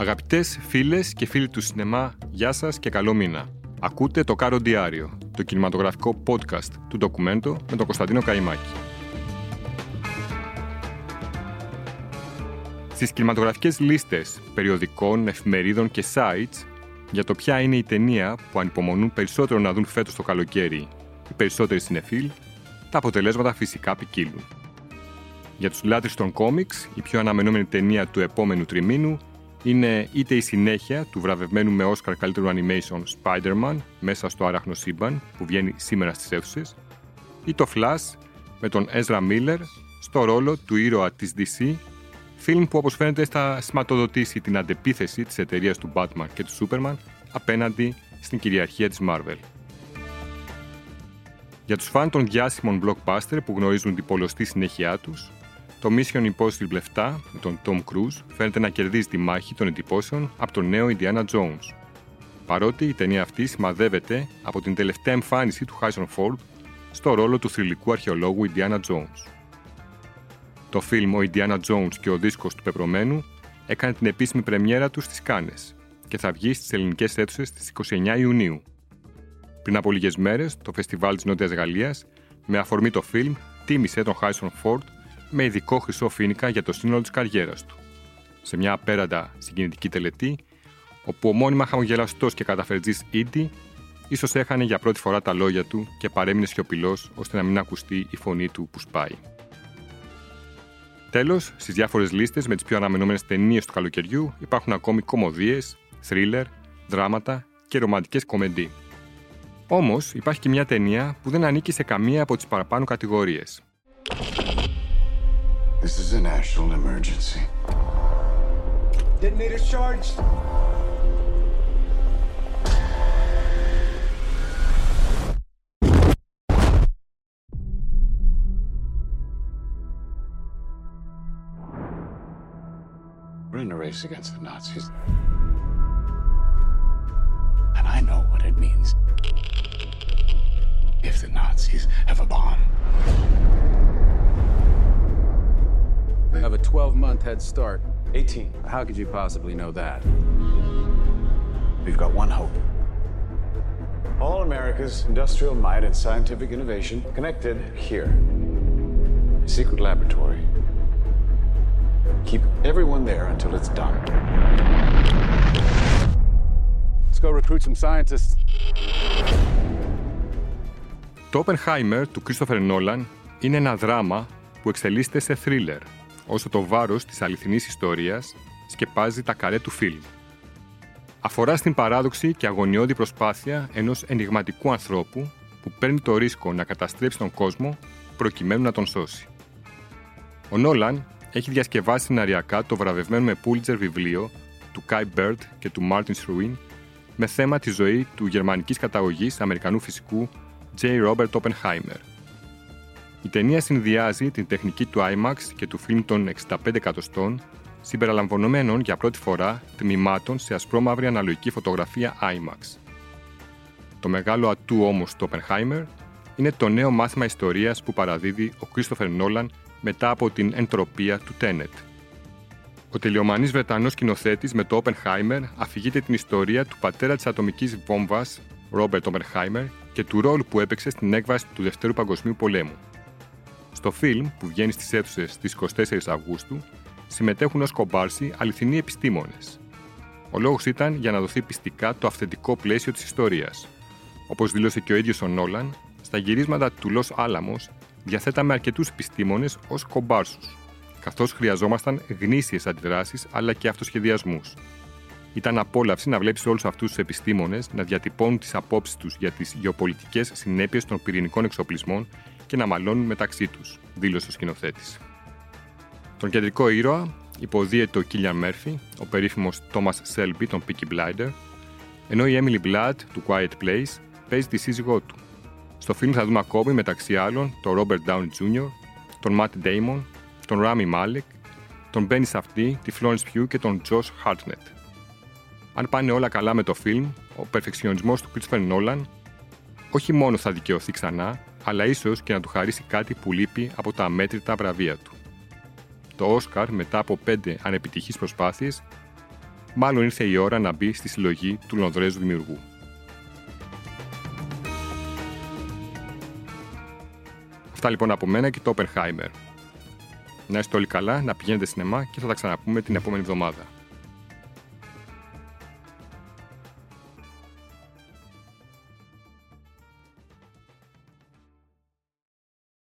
Αγαπητές φίλες και φίλοι του σινεμά, γεια σας και καλό μήνα. Ακούτε το Κάρο Διάριο, το κινηματογραφικό podcast του ντοκουμέντο με τον Κωνσταντίνο Καϊμάκη. Στις κινηματογραφικές λίστες περιοδικών, εφημερίδων και sites για το ποια είναι η ταινία που ανυπομονούν περισσότερο να δουν φέτος το καλοκαίρι οι περισσότεροι συνεφίλ, τα αποτελέσματα φυσικά ποικίλουν. Για τους λάτρε των κόμιξ, η πιο αναμενόμενη ταινία του επόμενου τριμήνου είναι είτε η συνέχεια του βραβευμένου με Oscar καλύτερου animation Spider-Man μέσα στο άραχνο σύμπαν που βγαίνει σήμερα στις αίθουσες, ή το Flash με τον Ezra Miller στο ρόλο του ήρωα της DC, φιλμ που όπως φαίνεται θα σηματοδοτήσει την αντεπίθεση της εταιρείας του Batman και του Superman απέναντι στην κυριαρχία της Marvel. Για τους φαν των διάσημων blockbuster που γνωρίζουν την πολλωστή συνέχειά τους, το Mission Impossible 7 με τον Tom Cruise φαίνεται να κερδίζει τη μάχη των εντυπώσεων από τον νέο Indiana Jones. Παρότι η ταινία αυτή σημαδεύεται από την τελευταία εμφάνιση του Harrison Ford στο ρόλο του θρηλυκού αρχαιολόγου Indiana Jones. Το φιλμ «Ο Indiana Jones και ο δίσκος του πεπρωμένου» έκανε την επίσημη πρεμιέρα του στις Κάνες και θα βγει στις ελληνικές αίθουσες στις 29 Ιουνίου. Πριν από λίγες μέρες, το φεστιβάλ της Νότιας Γαλλίας, με αφορμή το φιλμ, τίμησε τον Harrison Ford με ειδικό χρυσό φίνικα για το σύνολο της καριέρας του. Σε μια απέραντα συγκινητική τελετή, όπου ο μόνιμα χαμογελαστός και καταφερτζής Ίντι ίσως έχανε για πρώτη φορά τα λόγια του και παρέμεινε σιωπηλός ώστε να μην ακουστεί η φωνή του που σπάει. Τέλος, στις διάφορες λίστες με τις πιο αναμενόμενες ταινίες του καλοκαιριού υπάρχουν ακόμη κομμωδίες, θρίλερ, δράματα και ρομαντικές κομμεντί. Όμως υπάρχει και μια ταινία που δεν ανήκει σε καμία από τις παραπάνω κατηγορίες. This is a national emergency. Detonator charged. We're in a race against the Nazis. And I know what it means if the Nazis have a bomb. We have a 12 month head start. 18. How could you possibly know that? We've got one hope. All America's industrial might and scientific innovation connected here. A secret laboratory. Keep everyone there until it's done. Let's go recruit some scientists. Το Oppenheimer του Christopher Nolan είναι ένα δράμα που εξελίσσεται σε thriller όσο το βάρος της αληθινής ιστορίας σκεπάζει τα καρέ του φιλμ. Αφορά στην παράδοξη και αγωνιώδη προσπάθεια ενός ενηγματικού ανθρώπου που παίρνει το ρίσκο να καταστρέψει τον κόσμο προκειμένου να τον σώσει. Ο Νόλαν έχει διασκευάσει συναριακά το βραβευμένο με Pulitzer βιβλίο του Kai Bird και του Martin Schruin με θέμα τη ζωή του γερμανικής καταγωγής Αμερικανού φυσικού J. Robert Oppenheimer – η ταινία συνδυάζει την τεχνική του IMAX και του φιλμ των 65 εκατοστών, συμπεριλαμβανομένων για πρώτη φορά τμήματων σε ασπρόμαυρη αναλογική φωτογραφία IMAX. Το μεγάλο ατού όμως του Oppenheimer είναι το νέο μάθημα ιστορίας που παραδίδει ο Christopher Nolan μετά από την εντροπία του Tenet. Ο τελειομανής Βρετανός σκηνοθέτης με το Oppenheimer αφηγείται την ιστορία του πατέρα της ατομικής βόμβας, Robert Oppenheimer, και του ρόλου που έπαιξε στην έκβαση του Δευτέρου Παγκοσμίου Πολέμου. Στο φιλμ, που βγαίνει στις αίθουσες στις 24 Αυγούστου, συμμετέχουν ως κομπάρσι αληθινοί επιστήμονες. Ο λόγος ήταν για να δοθεί πιστικά το αυθεντικό πλαίσιο της ιστορίας. Όπως δήλωσε και ο ίδιος ο Νόλαν, στα γυρίσματα του Λος Άλαμος διαθέταμε αρκετούς επιστήμονες ως κομπάρσους, καθώς χρειαζόμασταν γνήσιες αντιδράσεις αλλά και αυτοσχεδιασμούς. Ήταν απόλαυση να βλέπεις όλους αυτούς τους επιστήμονες να διατυπώνουν τις απόψεις τους για τις γεωπολιτικές συνέπειες των πυρηνικών εξοπλισμών και να μαλώνουν μεταξύ τους, δήλωσε ο σκηνοθέτης. Τον κεντρικό ήρωα υποδίεται ο Κίλιαν Μέρφυ, ο περίφημος Thomas Σέλμπι, τον Peaky Blinder, ενώ η Emily Blood του Quiet Place παίζει τη σύζυγό του. Στο φιλμ θα δούμε ακόμη μεταξύ άλλων τον Robert Downey Jr., τον Matt Damon, τον Rami Malek, τον Benny Safdie, τη Florence Pugh και τον Josh Hartnett. Αν πάνε όλα καλά με το φιλμ, ο περφεξιονισμός του Christopher Nolan όχι μόνο θα δικαιωθεί ξανά, αλλά ίσως και να του χαρίσει κάτι που λείπει από τα αμέτρητα βραβεία του. Το Όσκαρ, μετά από πέντε ανεπιτυχείς προσπάθειες, μάλλον ήρθε η ώρα να μπει στη συλλογή του Λονδρέζου δημιουργού. Αυτά λοιπόν από μένα και το Oppenheimer. Να είστε όλοι καλά, να πηγαίνετε σινεμά και θα τα ξαναπούμε την επόμενη εβδομάδα.